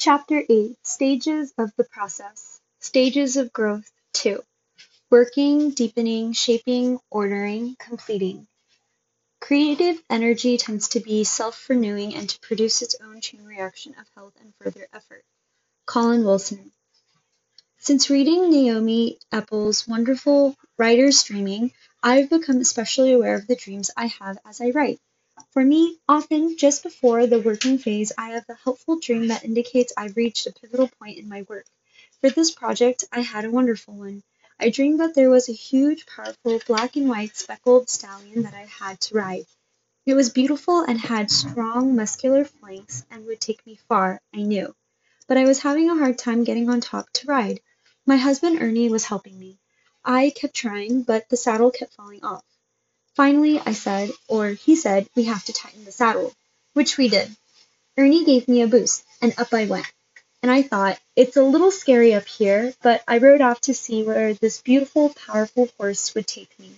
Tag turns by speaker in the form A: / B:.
A: Chapter 8 Stages of the Process Stages of Growth 2 Working, Deepening, Shaping, Ordering, Completing. Creative energy tends to be self renewing and to produce its own chain reaction of health and further effort. Colin Wilson. Since reading Naomi Epel's wonderful Writer's Dreaming, I've become especially aware of the dreams I have as I write. For me, often just before the working phase, I have a helpful dream that indicates I've reached a pivotal point in my work. For this project, I had a wonderful one. I dreamed that there was a huge, powerful, black and white speckled stallion that I had to ride. It was beautiful and had strong, muscular flanks and would take me far, I knew. But I was having a hard time getting on top to ride. My husband Ernie was helping me. I kept trying, but the saddle kept falling off. Finally I said, or he said, we have to tighten the saddle, which we did. Ernie gave me a boost, and up I went. And I thought, it's a little scary up here, but I rode off to see where this beautiful, powerful horse would take me.